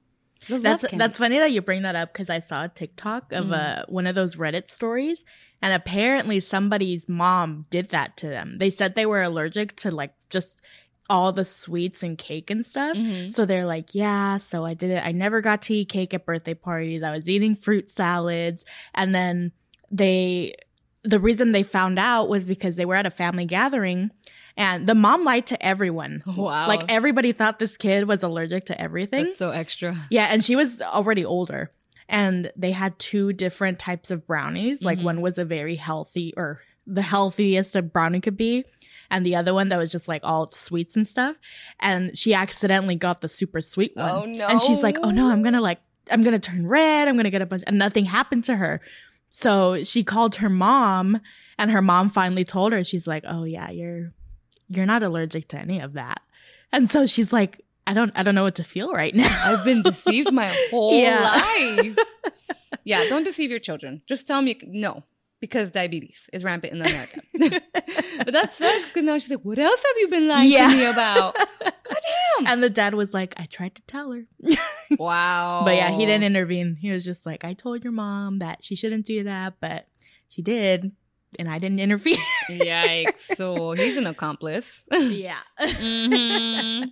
They'll That's love that's funny that you bring that up because I saw a TikTok of Mm. uh, one of those Reddit stories, and apparently somebody's mom did that to them. They said they were allergic to like just all the sweets and cake and stuff. Mhm. So they're like, yeah, so I did it. I never got to eat cake at birthday parties. I was eating fruit salads. And then they the reason they found out was because they were at a family gathering and the mom lied to everyone. Wow. Like everybody thought this kid was allergic to everything. That's so extra. Yeah, and she was already older. And they had two different types of brownies. Like Mhm. one was a very healthy or the healthiest a brownie could be. And the other one that was just like all sweets and stuff. And she accidentally got the super sweet one. Oh no. And she's like, oh no, I'm gonna like, I'm gonna turn red. I'm gonna get a bunch, and nothing happened to her. So she called her mom, and her mom finally told her, she's like, oh yeah, you're, you're not allergic to any of that. And so she's like, I don't, I don't know what to feel right now. I've been deceived my whole Yeah. life. Yeah, don't deceive your children. Just tell me no, because diabetes is rampant in America. but that sucks because now she's like, what else have you been lying Yeah. to me about? Goddamn. and the dad was like, I tried to tell her. wow. But yeah, he didn't intervene. He was just like, I told your mom that she shouldn't do that, but she did. And I didn't intervene. Yikes. So he's an accomplice. yeah. Mhm.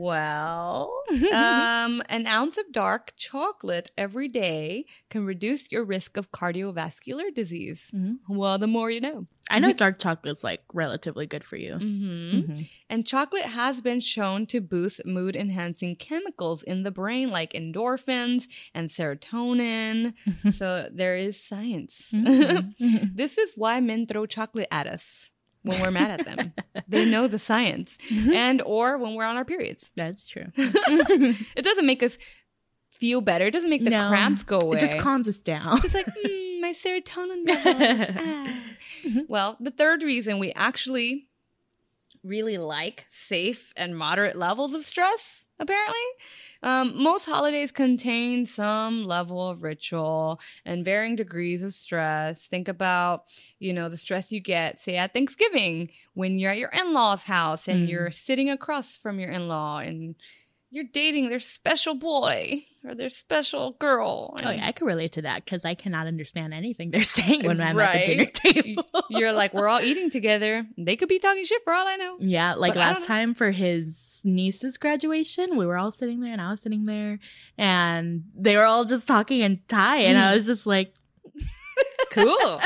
Well, um, an ounce of dark chocolate every day can reduce your risk of cardiovascular disease. Mhm. Well, the more you know. I know dark chocolate's like relatively good for you. hmm Mhm. And chocolate has been shown to boost mood enhancing chemicals in the brain like endorphins and serotonin. so there is science. Mhm. Mhm. this is why men throw chocolate at us when we're mad at them. they know the science. And or when we're on our periods. That's true. It doesn't make us feel better. It doesn't make the No. cramps go away. It just calms us down. It's just like mm, my serotonin levels. ah. Mhm. Well, the third reason we actually really like safe and moderate levels of stress, apparently, um, most holidays contain some level of ritual and varying degrees of stress. Think about, you know, the stress you get, say, at Thanksgiving when you're at your in law's house and Mm. you're sitting across from your in law and you're dating their special boy or their special girl. Oh yeah, I can relate to that because I cannot understand anything they're saying when I'm at the dinner table. You're like, we're all eating together. They could be talking shit for all I know. yeah, like But last time for his niece's graduation, we were all sitting there and I was sitting there and they were all just talking in Thai and I Mm. was just like Cool.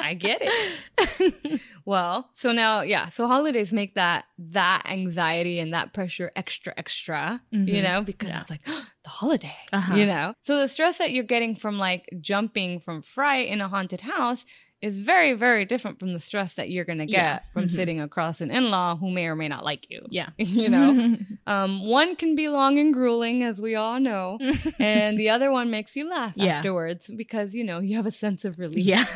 I get it. Well, so now, yeah, so holidays make that that anxiety and that pressure extra, extra, you Mhm. know, because Yeah. it's like the holiday, Uh-huh. you know. So the stress that you're getting from like jumping from fright in a haunted house is very, very different from the stress that you're gonna get Yeah. from Mhm. sitting across an in-law who may or may not like you. Yeah. you know. Um, one can be long and grueling, as we all know, and the other one makes you laugh Yeah. afterwards because you know you have a sense of relief. yeah.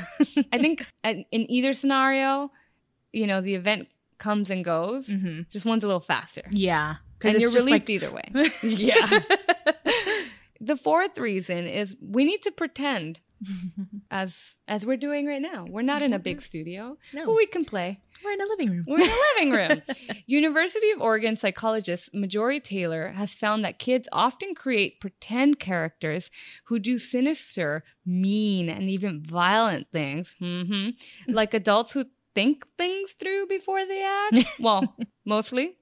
I think in either scenario, you know, the event comes and goes. Mhm. Just one's a little faster, Yeah. and you're relieved like- either way. Yeah. The fourth reason is we need to pretend as as we're doing right now. We're not in a big studio, no, but we can play. we're in a living room. We're in a living room. University of Oregon psychologist Marjorie Taylor has found that kids often create pretend characters who do sinister, mean, and even violent things, hmm like adults who think things through before they act. well, mostly.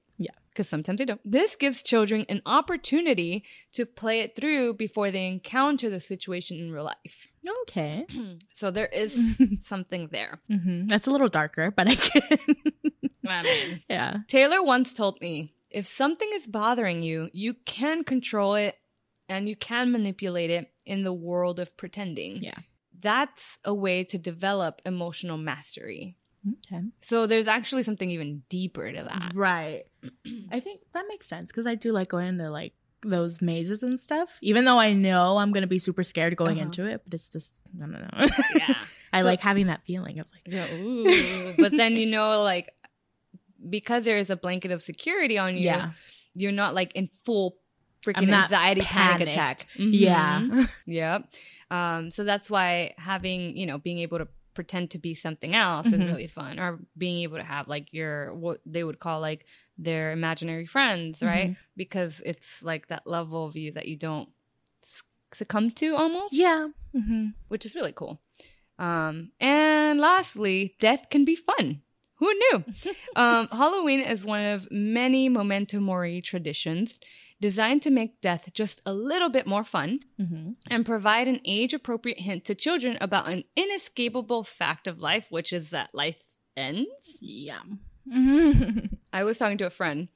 Because sometimes they don't. This gives children an opportunity to play it through before they encounter the situation in real life. okay. So there is something there. hmm That's a little darker, but I can. I mean, yeah. Taylor once told me if something is bothering you, you can control it and you can manipulate it in the world of pretending. Yeah. That's a way to develop emotional mastery. Okay. So there's actually something even deeper to that. Right. I think that makes sense because I do like going into like those mazes and stuff. Even though I know I'm gonna be super scared going Uh-huh. into it, but it's just I don't know. Yeah. I So- like having that feeling of like Yeah, ooh. but then you know, like because there is a blanket of security on you, yeah, you're not like in full freaking anxiety panic attack. yeah, Mhm. Yep. Um, so that's why having, you know, being able to pretend to be something else is Mhm. really fun, or being able to have like your what they would call like their imaginary friends, right? Because it's like that level of you that you don't succumb to almost, yeah. hmm which is really cool. Um, and lastly, death can be fun. Who knew? um, Halloween is one of many memento mori traditions designed to make death just a little bit more fun Mm-hmm. and provide an age appropriate hint to children about an inescapable fact of life, which is that life ends. Yeah. Mm-hmm. I was talking to a friend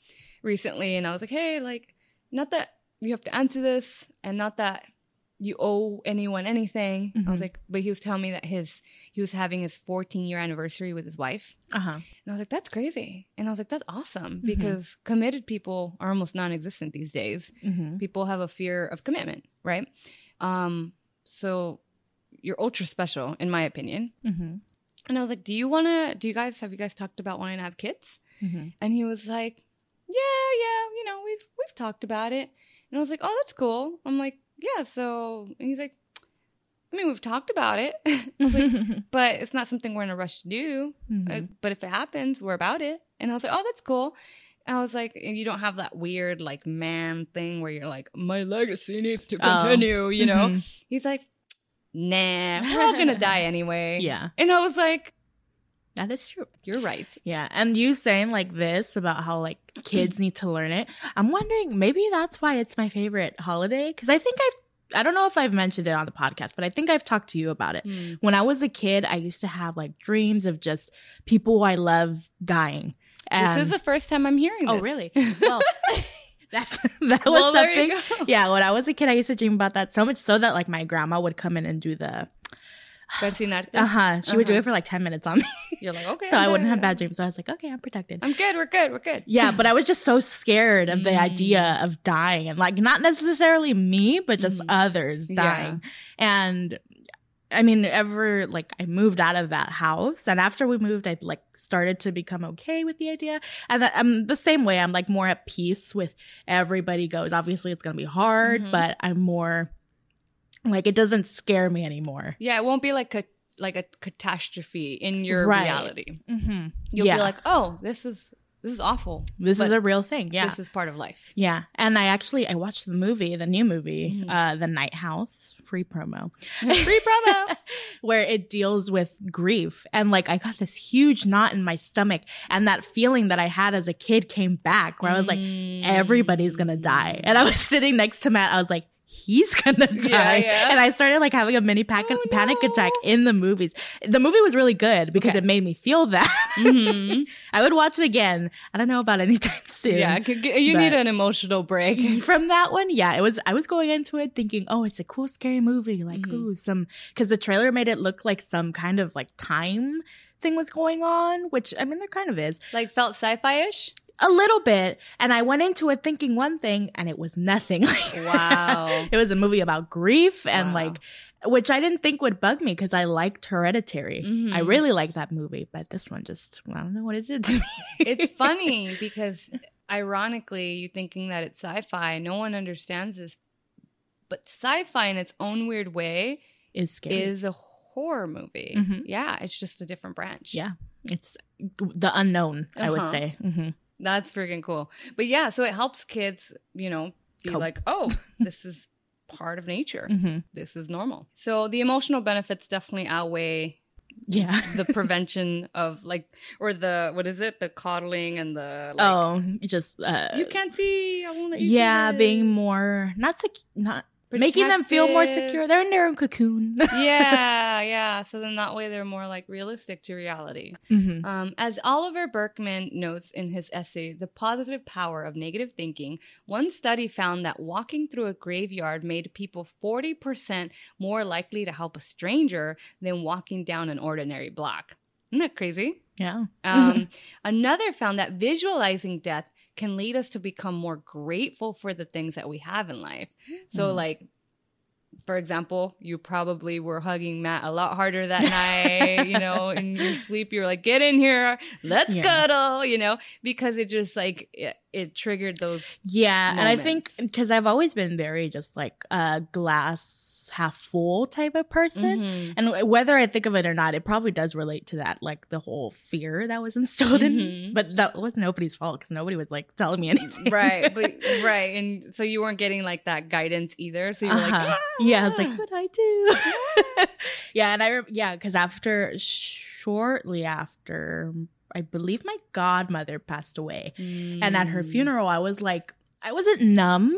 recently and I was like, hey, like, not that you have to answer this and not that you owe anyone anything. I was Mhm. like, but he was telling me that his he was having his 14 year anniversary with his wife. Uh-huh. And I was like, that's crazy. And I was like, that's awesome Mhm. because committed people are almost non existent these days. Mm-hmm. People have a fear of commitment, right? Um, so you're ultra special, in my opinion. Mm-hmm. And I was like, do you want to, do you guys, have you guys talked about wanting to have kids? Mm-hmm. And he was like, yeah, yeah, you know, we've, we've talked about it. And I was like, oh, that's cool. I'm like, yeah, so, and he's like, I mean, we've talked about it, like, but it's not something we're in a rush to do. Mm-hmm. Uh, but if it happens, we're about it. And I was like, oh, that's cool. And I was like, you don't have that weird like man thing where you're like, my legacy needs to Oh. continue, you know? Mhm. He's like, nah, we're all gonna die anyway. Yeah, And I was like, that is true. you're right. Yeah, and you saying like this about how like kids need to learn it. I'm wondering maybe that's why it's my favorite holiday because I think I've I don't know if I've mentioned it on the podcast, but I think I've talked to you about it. Mm. When I was a kid, I used to have like dreams of just people I love dying. this is the first time I'm hearing oh this. really? Well, that's that was well, something. Yeah, when I was a kid, I used to dream about that so much so that like my grandma would come in and do the Persinarte. uh huh. She would do Uh-huh. it for like ten minutes on me, You're like, okay. so I'm I wouldn't have bad dreams. So I was like, okay, I'm protected. I'm good. We're good. We're good. Yeah, but I was just so scared of the Mm. idea of dying and like not necessarily me, but just Mhm. others Yeah. dying. And I mean, ever like I moved out of that house, and after we moved, I like started to become okay with the idea. And that I'm the same way. I'm like more at peace with everybody goes. Obviously, it's gonna be hard, Mhm. but I'm more like it doesn't scare me anymore. Yeah, it won't be like a like a catastrophe in your Right. reality. Mm-hmm. You'll yeah, be like, oh, this is this is awful. this is a real thing. Yeah, This is part of life. Yeah, and I actually I watched the movie, the new movie, Mhm. uh, The Night House, free promo, Free promo. where it deals with grief, and like I got this huge knot in my stomach, and that feeling that I had as a kid came back, where I was like, Mm. everybody's gonna die, and I was sitting next to Matt, I was like. He's gonna die, yeah. and I started like having a mini pac- Oh, panic no. attack in the movies. The movie was really good because Okay. it made me feel that. Mhm. I would watch it again. I don't know about anytime soon. Yeah, you need an emotional break. from that one yeah it was i was going into it thinking oh it's a cool scary movie like Mhm. ooh some because the trailer made it look like some kind of like time thing was going on which i mean there kind of is like felt sci-fi ish. A little bit and i went into it thinking one thing and it was nothing Wow. it was a movie about grief and Wow. like which i didn't think would bug me because i liked hereditary Mhm. i really liked that movie but this one just i don't know what it did to me it's funny because ironically, you thinking that it's sci-fi, no one understands this. But sci-fi in its own weird way is scary is a horror movie. Mhm. Yeah, it's just a different branch. yeah it's the unknown i would Uh-huh. say hmm That's freaking cool. But yeah, so it helps kids, you know, be Cope. like, oh, this is part of nature. hmm This is normal. So the emotional benefits definitely outweigh Yeah. the prevention of like, or the, what is it? The coddling and the, like, oh, just uh, you can't see. I let see yeah, being more not sec- not making them feel more secure. They're in their own cocoon. yeah, yeah. So then that way they're more like realistic to reality. Mhm. Um, as Oliver Burkeman notes in his essay, The Positive Power of Negative Thinking, one study found that walking through a graveyard made people 40% more likely to help a stranger than walking down an ordinary block. Isn't that crazy? Yeah. Um, another found that visualizing death can lead us to become more grateful for the things that we have in life. So, Mhm. like, for example, you probably were hugging Matt a lot harder that night, you know, in your sleep. You were like, get in here, let's Yeah. cuddle, you know, because it just like, it, it triggered those. Yeah, and I think because I've always been very just like a glass half full type of person. Mhm. And whether I think of it or not, it probably does relate to that, like the whole fear that was instilled in me. Mhm. But that was nobody's fault because nobody was like telling me anything. Right, but right, and so you weren't getting like that guidance either. So you were like, Uh-huh. "Ah." yeah, I was like, what do I do? yeah, and I, re- yeah, because after, shortly after I believe my godmother passed away. And at her Mm. funeral, I was like, I wasn't numb,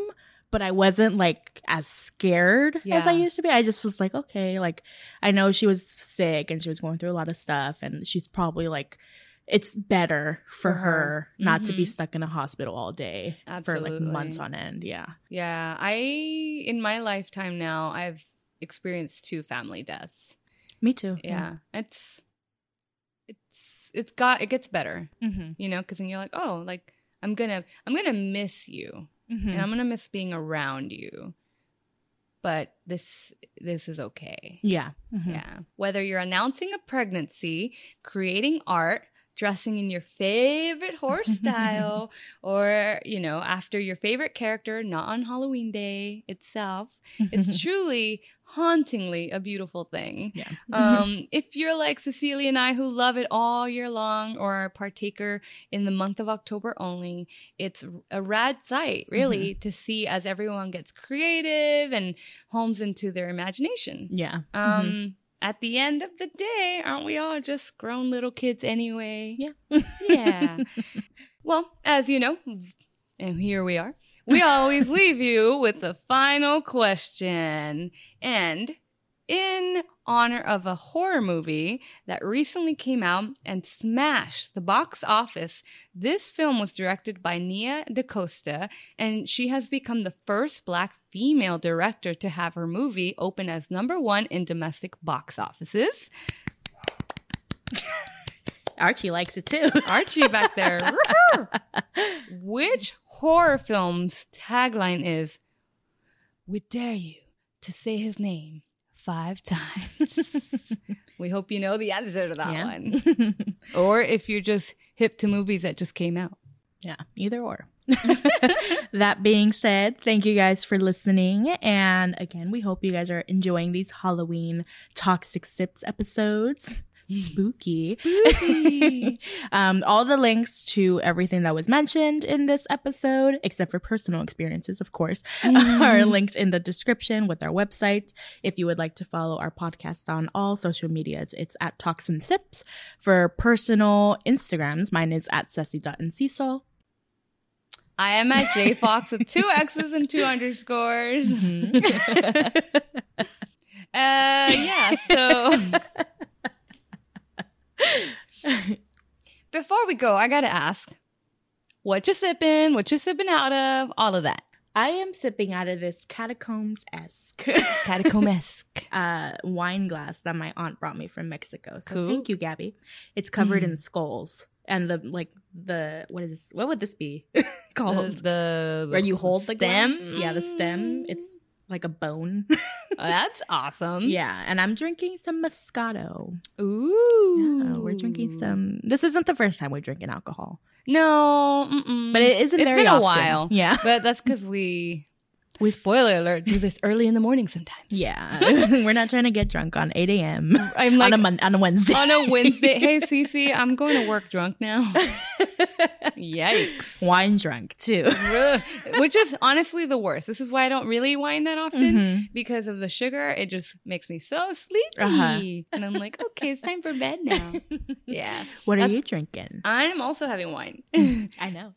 but I wasn't like as scared as I used to be. I just was like, okay, like I know she was sick and she was going through a lot of stuff, and she's probably like, it's better for, For her. her, not to be Mhm. stuck in a hospital all day for like months on end. Yeah. Yeah, I in my lifetime now I've experienced two family deaths. Me too. Yeah, it's it's it's got it gets better, Mm-hmm. you know, because then you're like, oh, like I'm gonna I'm gonna miss you, Mm-hmm. and I'm gonna miss being around you, but this this is okay. Yeah. Mhm. Yeah, whether you're announcing a pregnancy, creating art. Dressing in your favorite horse style, or, you know, after your favorite character, not on Halloween Day itself, it's truly hauntingly a beautiful thing. yeah. Um, if you're like Cecilia and I who love it all year long or are a partaker in the month of October only, it's a rad sight, really, to see as everyone gets creative and homes into their imagination. yeah. Um, Mhm. At the end of the day, aren't we all just grown little kids anyway? Yeah. yeah. Well, as you know, and here we are, we always leave you with the final question. And in honor of a horror movie that recently came out and smashed the box office, this film was directed by Nia DaCosta, and she has become the first black female director to have her movie open as number one in domestic box offices. Archie likes it too. Archie back there. Which horror film's tagline is We dare you to say his name five times. we hope you know the answer to that Yeah. one. Or if you're just hip to movies that just came out. Yeah, either or. that being said, thank you guys for listening. And again, we hope you guys are enjoying these Halloween Toxic Sips episodes. Spooky. Spooky. um, all the links to everything that was mentioned in this episode, except for personal experiences, of course, are linked in the description with our website. If you would like to follow our podcast on all social medias, it's at Toxic Sips. For personal Instagrams, mine is at Ceci.Enciso. I am at JFox with two X's and two underscores. Mm-hmm. Uh, yeah, so before we go, I gotta ask, what you sipping? What you sipping out of? All of that. I am sipping out of this catacombs esque Catacomesque. uh, wine glass that my aunt brought me from Mexico. So Cool. thank you, Gabby. It's covered Mm. in skulls. And the like the what is this? What would this be called? the Where you hold the stem? Yeah, the stem. It's like a bone. Oh, that's awesome. yeah, and I'm drinking some Moscato. Ooh. Yeah, we're drinking some. This isn't the first time we're drinking alcohol, No, mm-mm. but it isn't It's very been a often. while. Yeah, But that's because we. We spoiler alert. Do this early in the morning sometimes. yeah. we're not trying to get drunk on 8 a.m. I'm like on a mon- on a Wednesday. on a Wednesday. Hey, Ceci, I'm going to work drunk now. Yikes. Wine drunk too. Which is honestly the worst. This is why I don't really wine that often Mhm. because of the sugar. It just makes me so sleepy. Uh-huh. And I'm like, okay, it's time for bed now. Yeah. What are That's- you drinking? I'm also having wine. I know.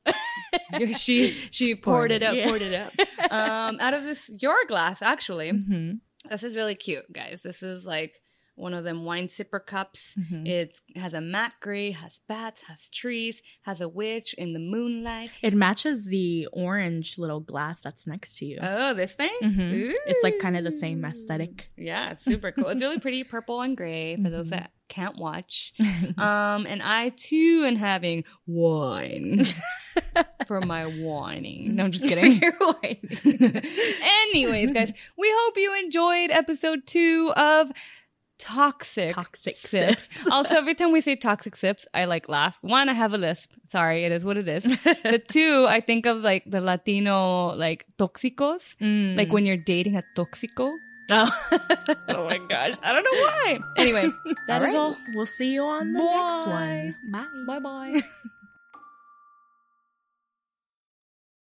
she she poured it up, Yeah. poured it up. Um, out of this your glass, actually. hmm This is really cute, guys. This is like one of them wine sipper cups. Mhm. It has a matte gray, has bats, has trees, has a witch in the moonlight. It matches the orange little glass that's next to you. Oh, this thing? Mhm. It's like kind of the same aesthetic. Yeah, it's super cool. It's really pretty purple and gray for those Mhm. that can't watch. Um, and I too am having wine for my whining. No, I'm just kidding. Anyways, guys, we hope you enjoyed episode two of Toxic. Toxic Sips. sips. also, every time we say toxic sips, I like laugh. One, I have a lisp. Sorry, it is what it is. But two, I think of like the Latino like toxicos, Mm. like when you're dating a toxico. Oh. Oh my gosh, I don't know why. Anyway, that is right. all. We'll see you on the Bye. next one. Bye. Bye bye.